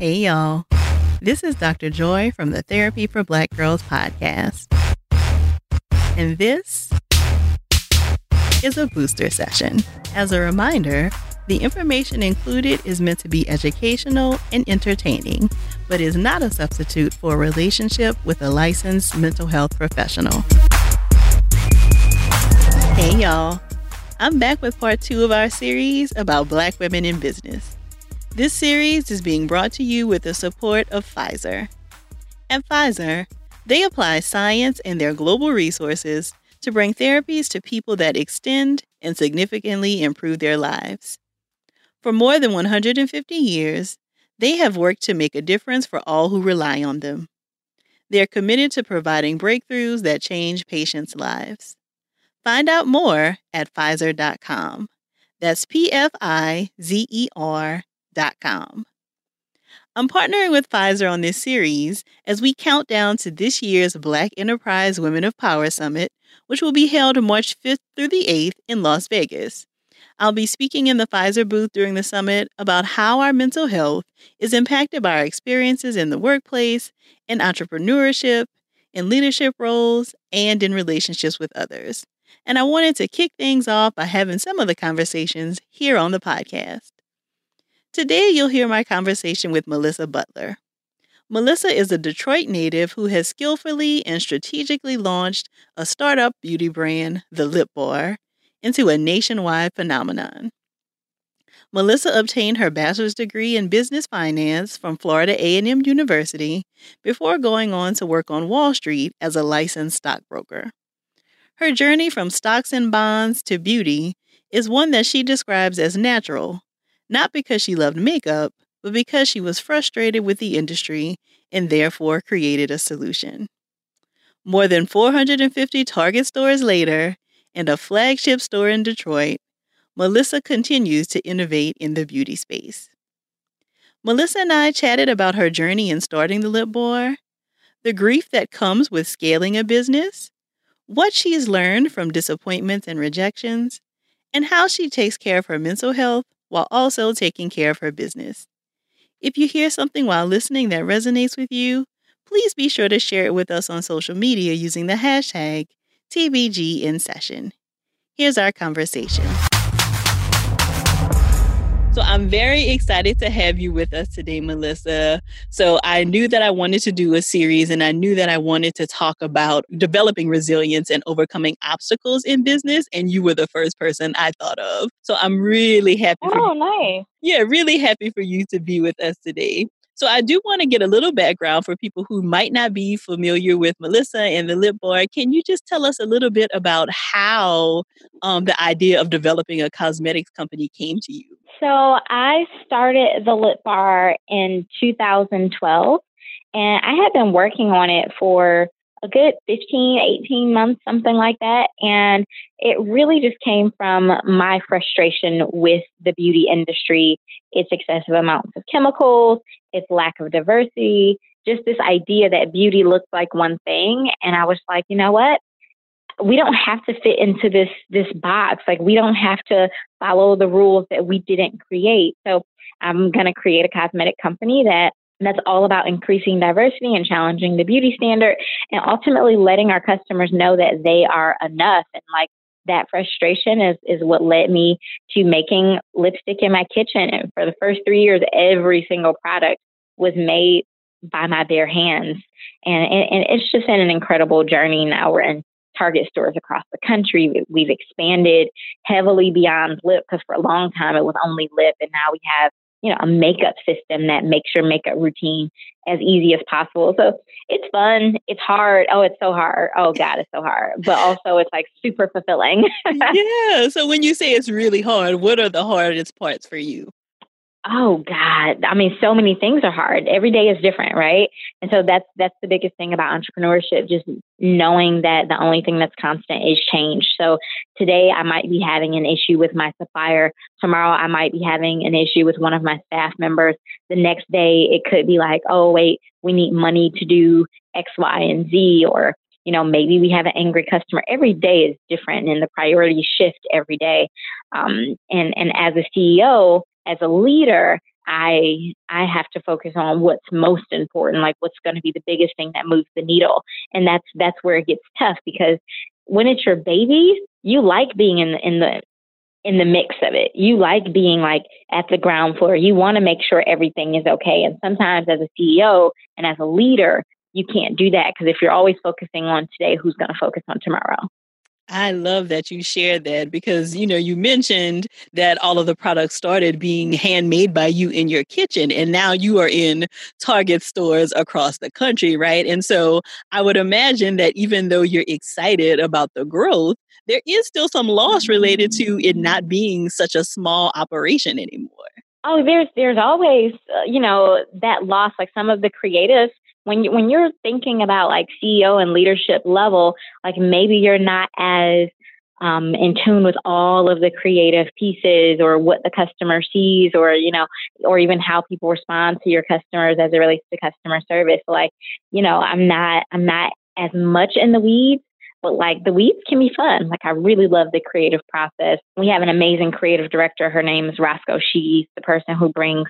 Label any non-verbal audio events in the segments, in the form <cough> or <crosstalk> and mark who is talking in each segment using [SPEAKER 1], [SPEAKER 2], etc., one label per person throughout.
[SPEAKER 1] Hey, y'all. This is Dr. Joy from the Therapy for Black Girls podcast. And this is a booster session. As a reminder, the information included is meant to be educational and entertaining, but is not a substitute for a relationship with a licensed mental health professional. Hey, y'all. I'm back with part two of our series about Black women in business. This series is being brought to you with the support of Pfizer. At Pfizer, they apply science and their global resources to bring therapies to people that extend and significantly improve their lives. For more than 150 years, they have worked to make a difference for all who rely on them. They're committed to providing breakthroughs that change patients' lives. Find out more at Pfizer.com. That's P F I Z E R I'm partnering with Pfizer on this series as we count down to this year's Black Enterprise Women of Power Summit, which will be held March 5th through the 8th in Las Vegas. I'll be speaking in the Pfizer booth during the summit about how our mental health is impacted by our experiences in the workplace, in entrepreneurship, in leadership roles, and in relationships with others. And I wanted to kick things off by having some of the conversations here on the podcast. Today, you'll hear my conversation with Melissa Butler. Melissa is a Detroit native who has skillfully and strategically launched a startup beauty brand, The Lip Bar, into a nationwide phenomenon. Melissa obtained her bachelor's degree in business finance from Florida A&M University before going on to work on Wall Street as a licensed stockbroker. Her journey from stocks and bonds to beauty is one that she describes as natural not because she loved makeup, but because she was frustrated with the industry and therefore created a solution. More than 450 Target stores later and a flagship store in Detroit, Melissa continues to innovate in the beauty space. Melissa and I chatted about her journey in starting the Lip Bar, the grief that comes with scaling a business, what she's learned from disappointments and rejections, and how she takes care of her mental health while also taking care of her business. If you hear something while listening that resonates with you, please be sure to share it with us on social media using the hashtag TBGInSession. Here's our conversation. So I'm very excited to have you with us today, Melissa. So I knew that I wanted to do a series and I knew that I wanted to talk about developing resilience and overcoming obstacles in business. And you were the first person I thought of. So I'm really happy.
[SPEAKER 2] Oh, nice.
[SPEAKER 1] Yeah, really happy for you to be with us today. So I do want to get a little background for people who might not be familiar with Melissa and the Lip Bar. Can you just tell us a little bit about how um, the idea of developing a cosmetics company came to you?
[SPEAKER 2] So I started the Lip Bar in 2012, and I had been working on it for a good 15, 18 months, something like that. And it really just came from my frustration with the beauty industry, its excessive amounts of chemicals, its lack of diversity, just this idea that beauty looks like one thing. And I was like, you know what? We don't have to fit into this this box. Like we don't have to follow the rules that we didn't create. So I'm going to create a cosmetic company that that's all about increasing diversity and challenging the beauty standard and ultimately letting our customers know that they are enough. And like that frustration is, is what led me to making lipstick in my kitchen. And for the first three years, every single product was made by my bare hands. And, and, and it's just been an incredible journey. Now we're in Target stores across the country. We've expanded heavily beyond lip because for a long time it was only lip. And now we have you know, a makeup system that makes your makeup routine as easy as possible. So it's fun. It's hard. Oh, it's so hard. Oh God, it's so hard. But also it's like super fulfilling. <laughs>
[SPEAKER 1] yeah. So when you say it's really hard, what are the hardest parts for you?
[SPEAKER 2] Oh God. I mean, so many things are hard. Every day is different, right? And so that's that's the biggest thing about entrepreneurship, just knowing that the only thing that's constant is change. So today I might be having an issue with my supplier. Tomorrow I might be having an issue with one of my staff members. The next day it could be like, oh wait, we need money to do X, Y, and Z or you know, maybe we have an angry customer. Every day is different and the priorities shift every day. Um, and, and as a CEO, as a leader, I I have to focus on what's most important, like what's going to be the biggest thing that moves the needle. And that's that's where it gets tough because when it's your baby, you like being in the in the in the mix of it. You like being like at the ground floor. You want to make sure everything is okay. And sometimes as a CEO and as a leader, you can't do that because if you're always focusing on today, who's going to focus on tomorrow?
[SPEAKER 1] I love that you shared that because you know you mentioned that all of the products started being handmade by you in your kitchen and now you are in Target stores across the country, right? And so I would imagine that even though you're excited about the growth, there is still some loss related to it not being such a small operation anymore.
[SPEAKER 2] Oh, there's there's always uh, you know that loss like some of the creatives when you when you're thinking about like CEO and leadership level, like maybe you're not as um, in tune with all of the creative pieces or what the customer sees or you know or even how people respond to your customers as it relates to customer service. Like you know i'm not i'm not as much in the weeds but like the weeds can be fun. Like I really love the creative process. We have an amazing creative director. Her name is Roscoe. She's the person who brings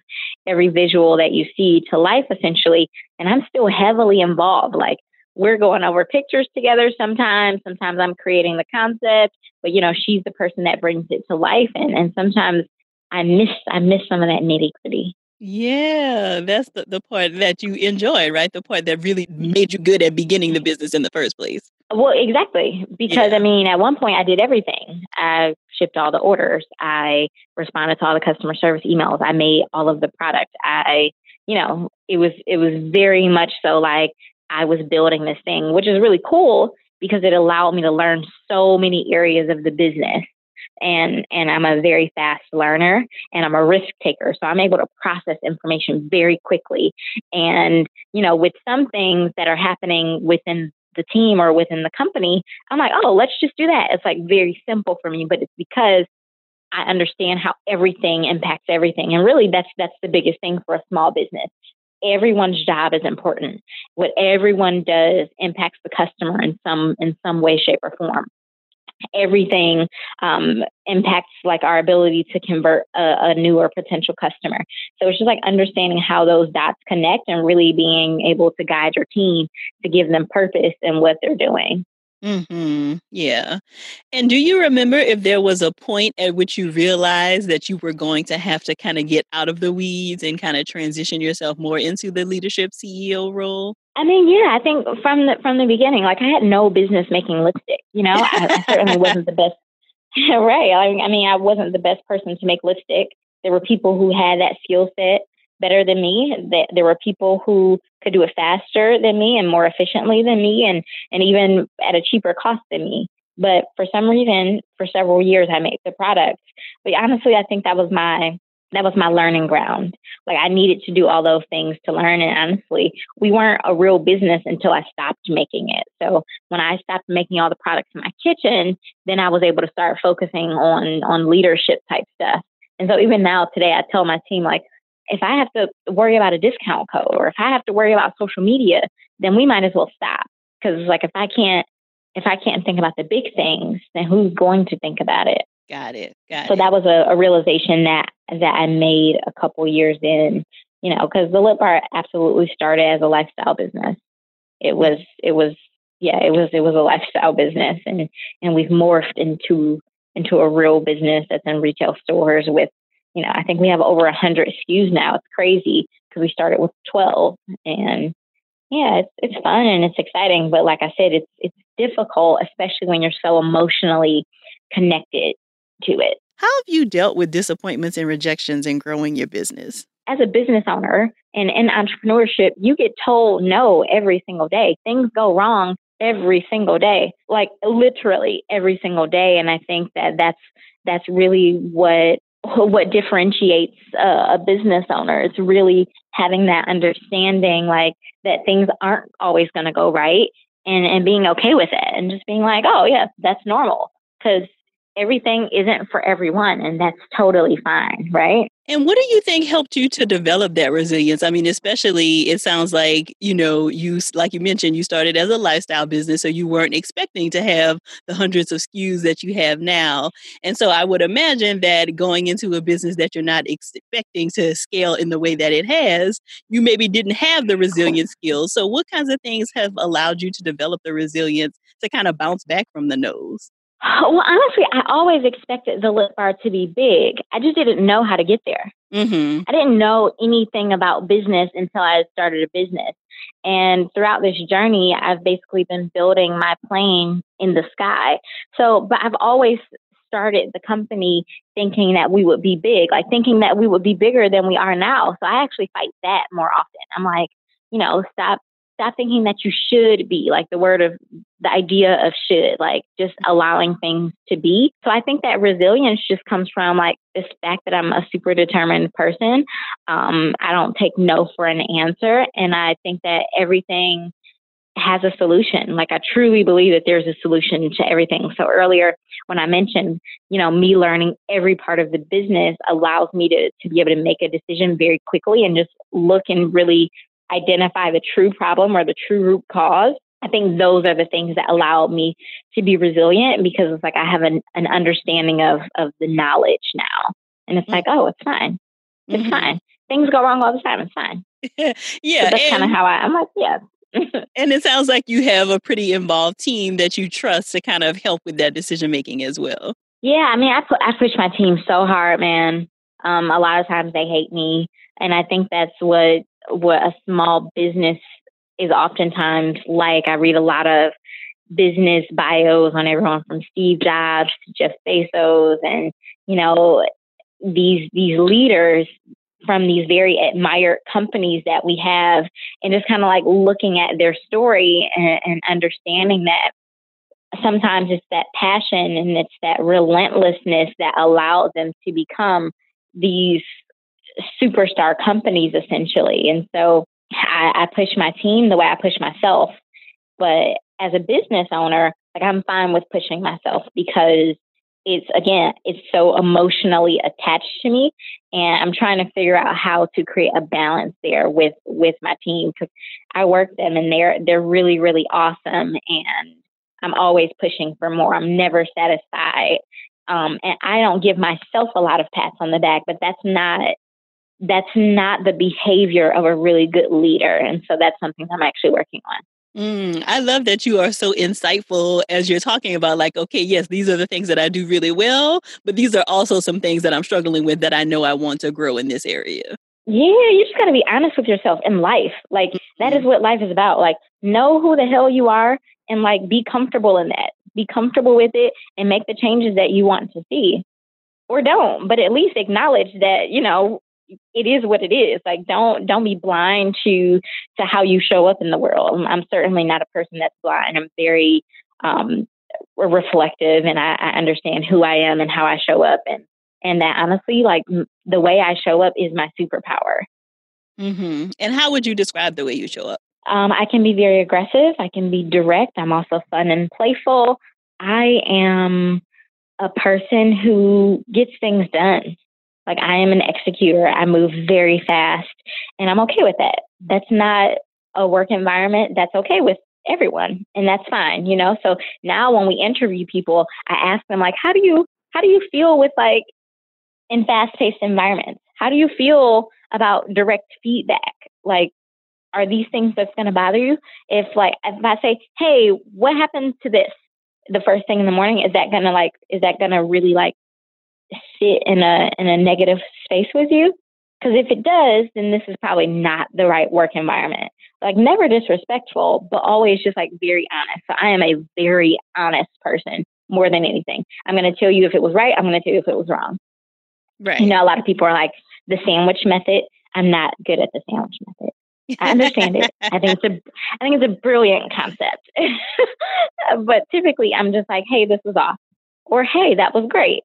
[SPEAKER 2] every visual that you see to life essentially. And I'm still heavily involved. Like we're going over pictures together sometimes. Sometimes I'm creating the concept, but you know, she's the person that brings it to life. And, and sometimes I miss, I miss some of that nitty gritty.
[SPEAKER 1] Yeah, that's the, the part that you enjoy, right? The part that really made you good at beginning the business in the first place.
[SPEAKER 2] Well, exactly. Because yeah. I mean, at one point I did everything. I shipped all the orders. I responded to all the customer service emails. I made all of the product. I, you know, it was it was very much so like I was building this thing, which is really cool because it allowed me to learn so many areas of the business and and I'm a very fast learner and I'm a risk taker so I'm able to process information very quickly and you know with some things that are happening within the team or within the company I'm like oh let's just do that. It's like very simple for me but it's because I understand how everything impacts everything and really that's that's the biggest thing for a small business. Everyone's job is important. What everyone does impacts the customer in some in some way shape or form everything um, impacts like our ability to convert a, a potential customer. So it's just like understanding how those dots connect and really being able to guide your team to give them purpose in what they're doing.
[SPEAKER 1] Mm-hmm. Yeah. And do you remember if there was a point at which you realized that you were going to have to kind of get out of the weeds and kind of transition yourself more into the leadership CEO role?
[SPEAKER 2] I mean, yeah, I think from the from the beginning, like I had no business making lipstick. You know, I, I certainly wasn't the best. <laughs> right. I, I mean, I wasn't the best person to make lipstick. There were people who had that skill set better than me. That there were people who could do it faster than me and more efficiently than me, and and even at a cheaper cost than me. But for some reason, for several years, I made the product. But honestly, I think that was my that was my learning ground. Like I needed to do all those things to learn. And honestly, we weren't a real business until I stopped making it. So when I stopped making all the products in my kitchen, then I was able to start focusing on on leadership type stuff. And so even now today, I tell my team like, if I have to worry about a discount code or if I have to worry about social media, then we might as well stop. Because it's like if I can't if I can't think about the big things, then who's going to think about it?
[SPEAKER 1] Got it. Got
[SPEAKER 2] so
[SPEAKER 1] it.
[SPEAKER 2] that was a, a, realization that that I made a couple years in, you know, because the Lip Bar absolutely started as a lifestyle business. It was it was yeah, it was it was a lifestyle business and and we've morphed into into a real business that's in retail stores with, you know, I think we have over a hundred SKUs now. It's crazy because we started with twelve and yeah, it's it's fun and it's exciting, but like I said, it's it's difficult, especially when you're so emotionally connected to it.
[SPEAKER 1] How have you dealt with disappointments and rejections in growing your business?
[SPEAKER 2] As a business owner and in entrepreneurship, you get told no every single day. Things go wrong every single day, like literally every single day. And I think that that's that's really what <laughs> what differentiates a, a business owner. It's really having that understanding, like that things aren't always going to go right, and and being okay with it, and just being like, oh yeah, that's normal. Because everything isn't for everyone, and that's totally fine, right?
[SPEAKER 1] And what do you think helped you to develop that resilience? I mean, especially it sounds like, you know, you like you mentioned you started as a lifestyle business so you weren't expecting to have the hundreds of SKUs that you have now. And so I would imagine that going into a business that you're not expecting to scale in the way that it has, you maybe didn't have the resilience skills. So what kinds of things have allowed you to develop the resilience to kind of bounce back from the nose? <sighs>
[SPEAKER 2] Well, honestly, I always expected the lip bar to be big. I just didn't know how to get there. Mm-hmm. I didn't know anything about business until I started a business. And throughout this journey, I've basically been building my plane in the sky. So, but I've always started the company thinking that we would be big, like thinking that we would be bigger than we are now. So I actually fight that more often. I'm like, you know, stop stop thinking that you should be like the word of the idea of should like just allowing things to be. So i think that resilience just comes from like this fact that i'm a super determined person. Um, i don't take no for an answer and i think that everything has a solution. Like i truly believe that there's a solution to everything. So earlier when i mentioned you know me learning every part of the business allows me to to be able to make a decision very quickly and just look and really identify the true problem or the true root cause. I think those are the things that allow me to be resilient because it's like I have an, an understanding of, of the knowledge now. And it's mm-hmm. like, oh, it's fine. It's mm-hmm. fine. Things go wrong all the time. It's fine. <laughs>
[SPEAKER 1] yeah.
[SPEAKER 2] So that's kind of how I, I'm like, yeah. <laughs>
[SPEAKER 1] and it sounds like you have a pretty involved team that you trust to kind of help with that decision making as well.
[SPEAKER 2] Yeah, I mean, I put I push my team so hard, man. Um, a lot of times they hate me, and I think that's what what a small business is oftentimes like. I read a lot of business bios on everyone from Steve Jobs to Jeff Bezos and you know these these leaders from these very admired companies that we have and just kind of like looking at their story and, and understanding that sometimes it's that passion and it's that relentlessness that allows them to become these superstar companies essentially. And so I, I push my team the way I push myself. But as a business owner, like I'm fine with pushing myself because it's again, it's so emotionally attached to me, and I'm trying to figure out how to create a balance there with with my team because I work them and they're they're really really awesome, and I'm always pushing for more. I'm never satisfied, um, and I don't give myself a lot of pats on the back, but that's not that's not the behavior of a really good leader. And so that's something I'm actually working on.
[SPEAKER 1] Mm, I love that you are so insightful as you're talking about, like, okay, yes, these are the things that I do really well, but these are also some things that I'm struggling with that I know I want to grow in this area.
[SPEAKER 2] Yeah, you just got to be honest with yourself in life. Like, mm-hmm. that is mm-hmm. what life is about. Like, know who the hell you are and, like, be comfortable in that. Be comfortable with it and make the changes that you want to see. Or don't, but at least acknowledge that, you know, it is what it is. Like don't don't be blind to to how you show up in the world. I'm certainly not a person that's blind. I'm very um, reflective, and I, I understand who I am and how I show up, and and that honestly, like the way I show up is my superpower.
[SPEAKER 1] Mm-hmm. And how would you describe the way you show up?
[SPEAKER 2] Um, I can be very aggressive. I can be direct. I'm also fun and playful. I am a person who gets things done. Like I am an executor. I move very fast and I'm okay with that. That's not a work environment that's okay with everyone and that's fine, you know? So now when we interview people, I ask them like, how do you, how do you feel with like in fast paced environments? How do you feel about direct feedback? Like, are these things that's going to bother you? If like, if I say, Hey, what happened to this? The first thing in the morning, is that going to like, is that going to really like sit in a in a negative space with you. Because if it does, then this is probably not the right work environment. Like never disrespectful, but always just like very honest. So I am a very honest person more than anything. I'm going to tell you if it was right. I'm going to tell you if it was wrong.
[SPEAKER 1] Right.
[SPEAKER 2] You know, a lot of people are like the sandwich method. I'm not good at the sandwich method. I understand it. I think it's a I think it's a brilliant concept. <laughs> but typically I'm just like, hey, this was off. Or hey, that was great.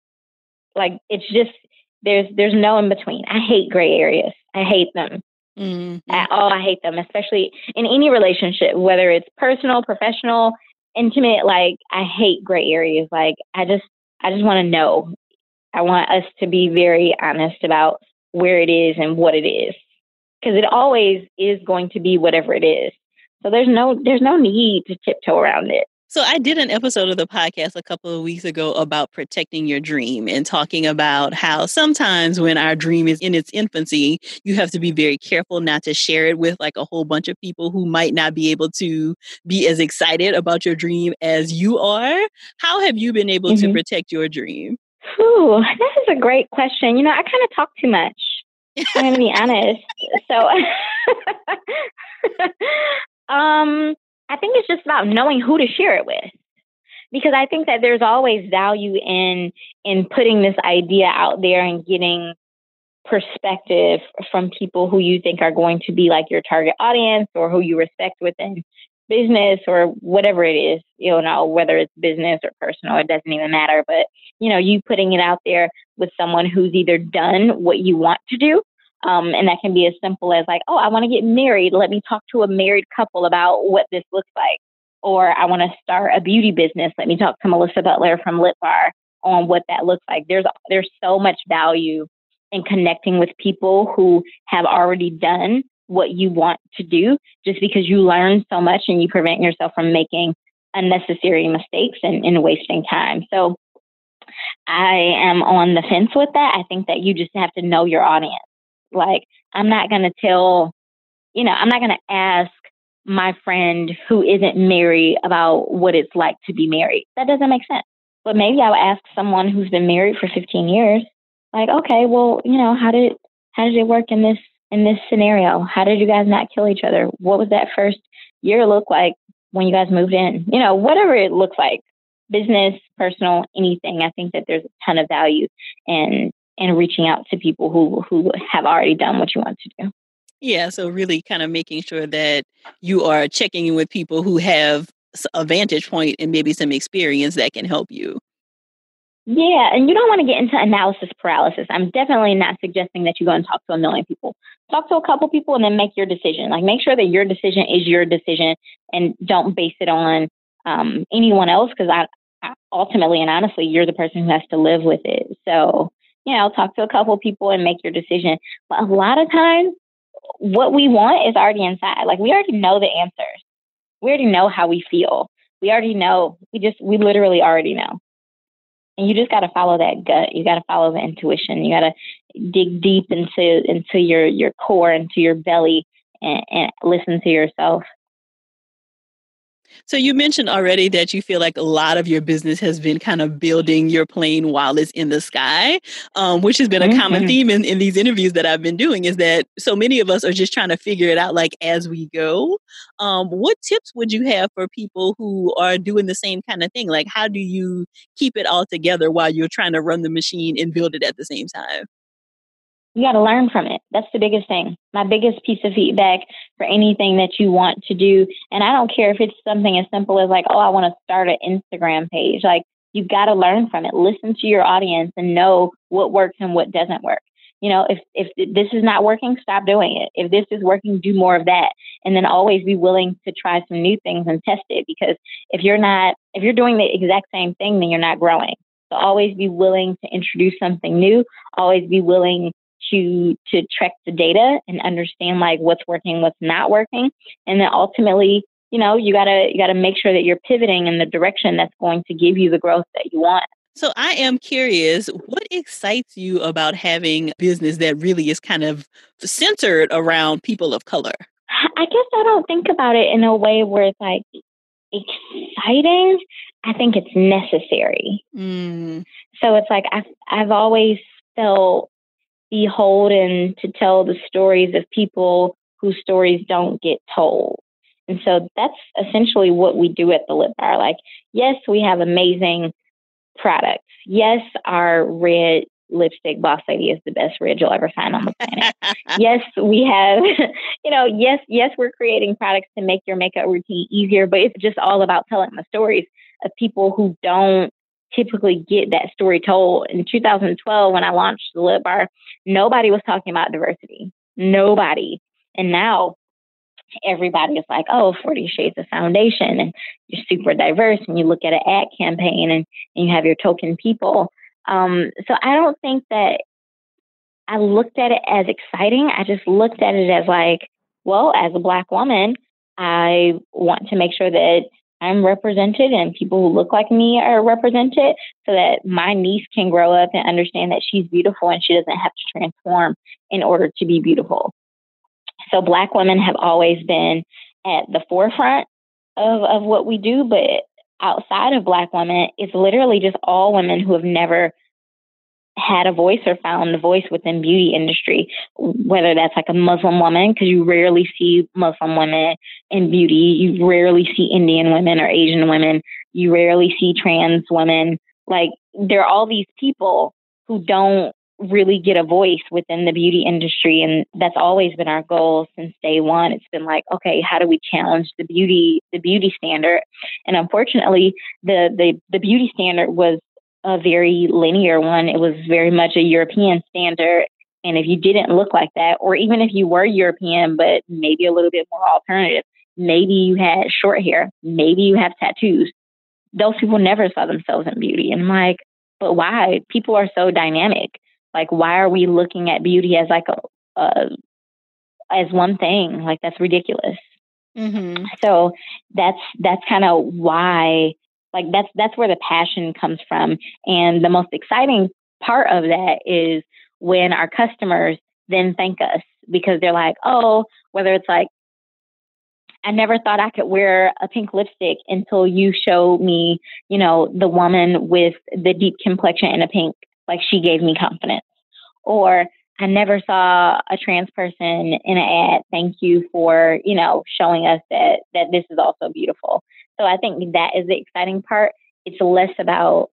[SPEAKER 2] Like it's just there's there's no in between. I hate gray areas. I hate them. Mm-hmm. At all, I hate them, especially in any relationship, whether it's personal, professional, intimate. Like I hate gray areas. Like I just I just want to know. I want us to be very honest about where it is and what it is. Because it always is going to be whatever it is. So there's no there's no need to tiptoe around it.
[SPEAKER 1] So I did an episode of the podcast a couple of weeks ago about protecting your dream and talking about how sometimes when our dream is in its infancy, you have to be very careful not to share it with like a whole bunch of people who might not be able to be as excited about your dream as you are. How have you been able mm-hmm. to protect your dream?
[SPEAKER 2] Ooh, that is a great question. You know, I kind of talk too much. I'm going to be <laughs> honest. So, <laughs> um, I think it's just about knowing who to share it with. Because I think that there's always value in in putting this idea out there and getting perspective from people who you think are going to be like your target audience or who you respect within business or whatever it is, you know, whether it's business or personal, it doesn't even matter. But, you know, you putting it out there with someone who's either done what you want to do um, and that can be as simple as like, oh, I want to get married. Let me talk to a married couple about what this looks like. Or I want to start a beauty business. Let me talk to Melissa Butler from Lip Bar on what that looks like. There's there's so much value in connecting with people who have already done what you want to do just because you learn so much and you prevent yourself from making unnecessary mistakes and, and wasting time. So I am on the fence with that. I think that you just have to know your audience. Like, I'm not going to tell, you know, I'm not going to ask my friend who isn't married about what it's like to be married. That doesn't make sense. But maybe I would ask someone who's been married for 15 years, like, okay, well, you know, how did how did it work in this in this scenario? How did you guys not kill each other? What was that first year look like when you guys moved in? You know, whatever it looks like, business, personal, anything. I think that there's a ton of value in and reaching out to people who who have already done what you want to do.
[SPEAKER 1] Yeah, so really kind of making sure that you are checking in with people who have a vantage point and maybe some experience that can help you.
[SPEAKER 2] Yeah, and you don't want to get into analysis paralysis. I'm definitely not suggesting that you go and talk to a million people. Talk to a couple people and then make your decision. Like make sure that your decision is your decision and don't base it on um, anyone else because I, I ultimately and honestly, you're the person who has to live with it. So you know, talk to a couple people and make your decision. But a lot of times, what we want is already inside. Like we already know the answers. We already know how we feel. We already know. We just, we literally already know. And you just got to follow that gut. You got to follow the intuition. You got to dig deep into into your your core, into your belly, and, and listen to yourself.
[SPEAKER 1] So you mentioned already that you feel like a lot of your business has been kind of building your plane while it's in the sky, um, which has been a mm-hmm. common theme in, in these interviews that I've been doing is that so many of us are just trying to figure it out like as we go. Um, what tips would you have for people who are doing the same kind of thing? Like how do you keep it all together while you're trying to run the machine and build it at the same time?
[SPEAKER 2] You got to learn from it. That's the biggest thing. My biggest piece of feedback for anything that you want to do. And I don't care if it's something as simple as like, oh, I want to start an Instagram page. Like, you've got to learn from it. Listen to your audience and know what works and what doesn't work. You know, if, if this is not working, stop doing it. If this is working, do more of that. And then always be willing to try some new things and test it. Because if you're not, if you're doing the exact same thing, then you're not growing. So always be willing to introduce something new. Always be willing to to track the data and understand like what's working, what's not working, and then ultimately, you know, you gotta you gotta make sure that you're pivoting in the direction that's going to give you the growth that you want.
[SPEAKER 1] So I am curious, what excites you about having business that really is kind of centered around people of color?
[SPEAKER 2] I guess I don't think about it in a way where it's like exciting. I think it's necessary. Mm. So it's like I've I've always felt beholden to tell the stories of people whose stories don't get told. And so that's essentially what we do at the Lip Bar. Like, yes, we have amazing products. Yes, our red lipstick boss lady is the best red you'll ever find on the planet. <laughs> yes, we have, <laughs> you know, yes, yes, we're creating products to make your makeup routine easier, but it's just all about telling the stories of people who don't typically get that story told. In 2012, when I launched the Lip Bar, nobody was talking about diversity. Nobody. And now everybody is like, oh, 40 Shades of Foundation, and you're super diverse, and you look at an ad campaign and, and you have your token people. Um, so I don't think that I looked at it as exciting. I just looked at it as like, well, as a Black woman, I want to make sure that I'm represented and people who look like me are represented so that my niece can grow up and understand that she's beautiful and she doesn't have to transform in order to be beautiful. So black women have always been at the forefront of, of what we do, but outside of black women, it's literally just all women who have never had a voice or found a voice within beauty industry, whether that's like a Muslim woman, because you rarely see Muslim women in beauty. You rarely see Indian women or Asian women. You rarely see trans women. Like there are all these people who don't really get a voice within the beauty industry and that's always been our goal since day one it's been like okay how do we challenge the beauty the beauty standard and unfortunately the the, the beauty standard was a very linear one it was very much a european standard and if you didn't look like that or even if you were european but maybe a little bit more alternative maybe you had short hair maybe you have tattoos those people never saw themselves in beauty and i'm like but why people are so dynamic like, why are we looking at beauty as like a, a as one thing? Like, that's ridiculous. Mm-hmm. So that's that's kind of why, like, that's that's where the passion comes from. And the most exciting part of that is when our customers then thank us because they're like, oh, whether it's like I never thought I could wear a pink lipstick until you showed me, you know, the woman with the deep complexion and a pink like she gave me confidence. Or I never saw a trans person in an ad. Thank you for, you know, showing us that that this is also beautiful. So I think that is the exciting part. It's less about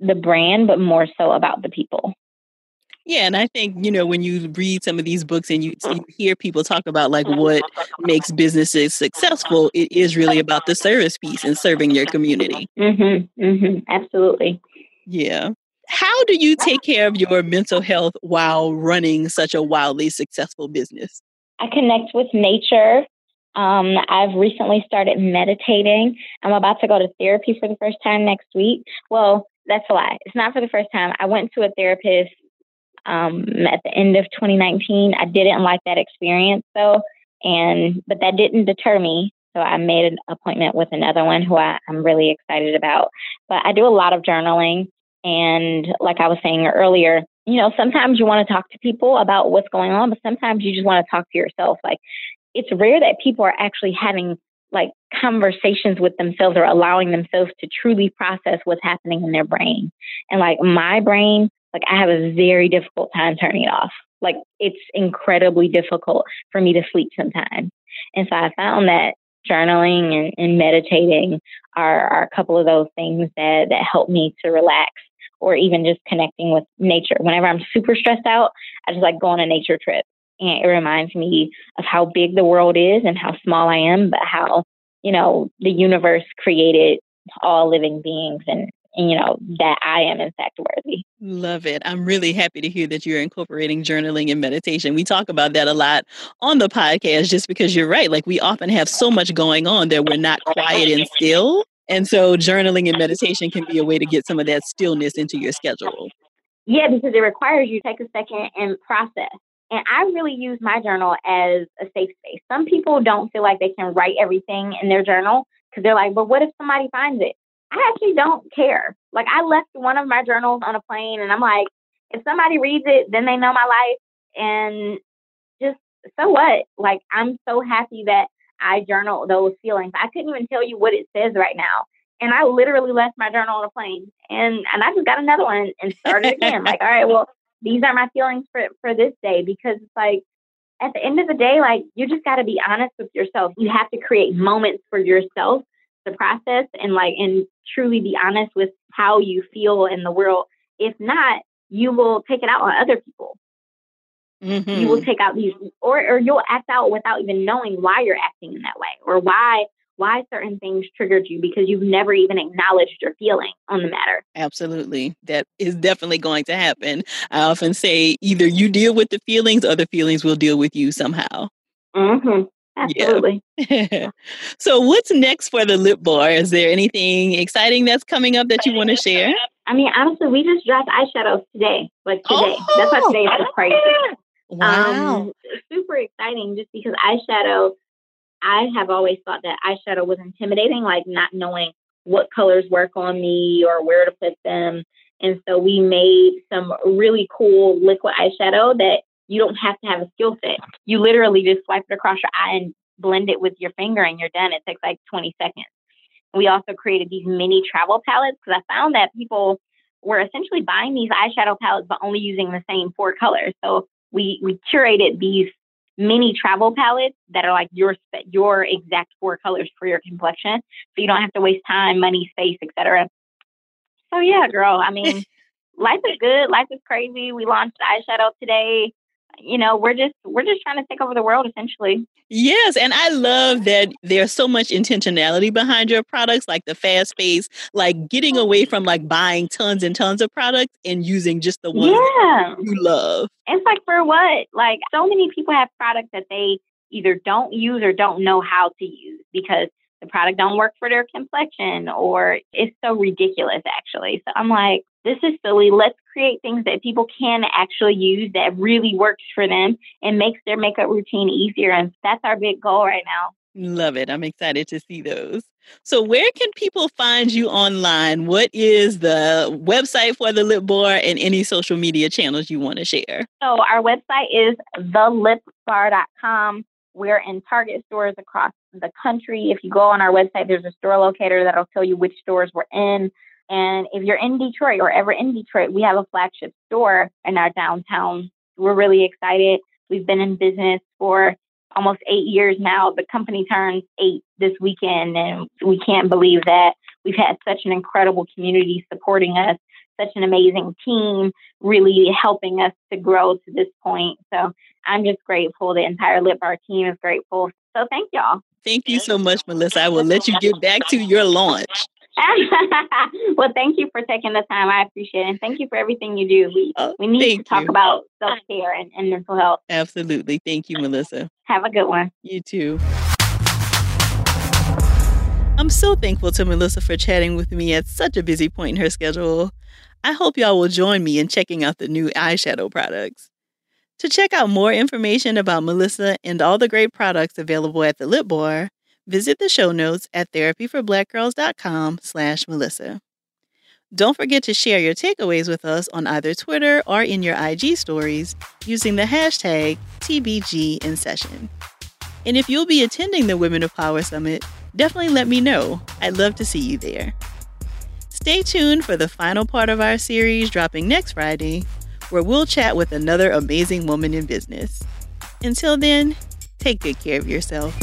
[SPEAKER 2] the brand, but more so about the people.
[SPEAKER 1] Yeah, and I think you know when you read some of these books and you, you, hear people talk about like what makes businesses successful, it is really about the service piece and serving your community.
[SPEAKER 2] Mm-hmm, mm-hmm, absolutely.
[SPEAKER 1] Yeah. How do you take care of your mental health while running such a wildly successful business?
[SPEAKER 2] I connect with nature. Um, I've recently started meditating. I'm about to go to therapy for the first time next week. Well, that's a lie. It's not for the first time. I went to a therapist um, at the end of 2019. I didn't like that experience though, and but that didn't deter me. So I made an appointment with another one who I, I'm really excited about. But I do a lot of journaling. And like I was saying earlier, you know, sometimes you want to talk to people about what's going on, but sometimes you just want to talk to yourself. Like it's rare that people are actually having like conversations with themselves or allowing themselves to truly process what's happening in their brain. And like my brain, like I have a very difficult time turning it off. Like it's incredibly difficult for me to sleep sometimes. And so I found that journaling and, and meditating are, are a couple of those things that, that help me to relax or even just connecting with nature. Whenever I'm super stressed out, I just like go on a nature trip. And it reminds me of how big the world is and how small I am, but how, you know, the universe created all living beings and, and you know, that I am in fact worthy.
[SPEAKER 1] Love it. I'm really happy to hear that you're incorporating journaling and meditation. We talk about that a lot on the podcast just because you're right. Like we often have so much going on that we're not quiet and still and so journaling and meditation can be a way to get some of that stillness into your schedule.
[SPEAKER 2] Yeah, because it requires you to take a second and process. And I really use my journal as a safe space. Some people don't feel like they can write everything in their journal because they're like, but what if somebody finds it? I actually don't care. Like I left one of my journals on a plane and I'm like, if somebody reads it, then they know my life and just so what? Like I'm so happy that I journal those feelings. I couldn't even tell you what it says right now. And I literally left my journal on a plane and, and I just got another one and started again. like, <laughs> all right, well, these are my feelings for, for this day because it's like at the end of the day, like you just got to be honest with yourself. You have to create moments for yourself to process and like and truly be honest with how you feel in the world. If not, you will take it out on other people. Mm-hmm. You will mm-hmm. take out these, or or you'll act out without even knowing why you're acting in that way, or why why certain things triggered you because you've never even acknowledged your feeling on the matter.
[SPEAKER 1] Absolutely. That is definitely going to happen. I often say either you deal with the feelings or the feelings will deal with you somehow.
[SPEAKER 2] Mm-hmm. Absolutely.
[SPEAKER 1] Yeah. <laughs> so, what's next for the lip bar? Is there anything exciting that's coming up that you want to share?
[SPEAKER 2] I mean, honestly, we just dropped eyeshadows today. Like today. Oh, That's why today is so crazy.
[SPEAKER 1] Wow.
[SPEAKER 2] Um, super exciting just because eyeshadow, I have always thought that eyeshadow was intimidating, like not knowing what colors work on me or where to put them. And so we made some really cool liquid eyeshadow that you don't have to have a skill set. You literally just swipe it across your eye and blend it with your finger and you're done. It takes like 20 seconds. We also created these mini travel palettes because I found that people were essentially buying these eyeshadow palettes but only using the same four colors. So we we curated these mini travel palettes that are like your your exact four colors for your complexion, so you don't have to waste time, money, space, etc. So yeah, girl. I mean, <laughs> life is good. Life is crazy. We launched eyeshadow today you know we're just we're just trying to take over the world essentially.
[SPEAKER 1] Yes and i love that there's so much intentionality behind your products like the fast pace like getting away from like buying tons and tons of products and using just the one yeah. you love.
[SPEAKER 2] It's like for what? Like so many people have products that they either don't use or don't know how to use because the product don't work for their complexion or it's so ridiculous actually. So i'm like this is silly. Let's create things that people can actually use that really works for them and makes their makeup routine easier. And that's our big goal right now.
[SPEAKER 1] Love it. I'm excited to see those. So, where can people find you online? What is the website for the Lip Bar and any social media channels you want to share?
[SPEAKER 2] So, our website is thelipbar.com. We're in Target stores across the country. If you go on our website, there's a store locator that'll tell you which stores we're in. And if you're in Detroit or ever in Detroit, we have a flagship store in our downtown. We're really excited. We've been in business for almost eight years now. The company turns eight this weekend, and we can't believe that. We've had such an incredible community supporting us, such an amazing team really helping us to grow to this point. So I'm just grateful. The entire Lip Bar team is grateful. So thank y'all.
[SPEAKER 1] Thank you so much, Melissa. I will let you get back to your launch. <laughs>
[SPEAKER 2] well, thank you for taking the time. I appreciate it. And thank you for everything you do. We, oh, we need to talk you. about self care and, and mental health.
[SPEAKER 1] Absolutely. Thank you, Melissa.
[SPEAKER 2] Have a good one.
[SPEAKER 1] You too. I'm so thankful to Melissa for chatting with me at such a busy point in her schedule. I hope y'all will join me in checking out the new eyeshadow products. To check out more information about Melissa and all the great products available at the Lip Bar, Visit the show notes at therapyforblackgirls.com slash Melissa. Don't forget to share your takeaways with us on either Twitter or in your IG stories using the hashtag TBG in session. And if you'll be attending the Women of Power Summit, definitely let me know. I'd love to see you there. Stay tuned for the final part of our series dropping next Friday, where we'll chat with another amazing woman in business. Until then, take good care of yourself.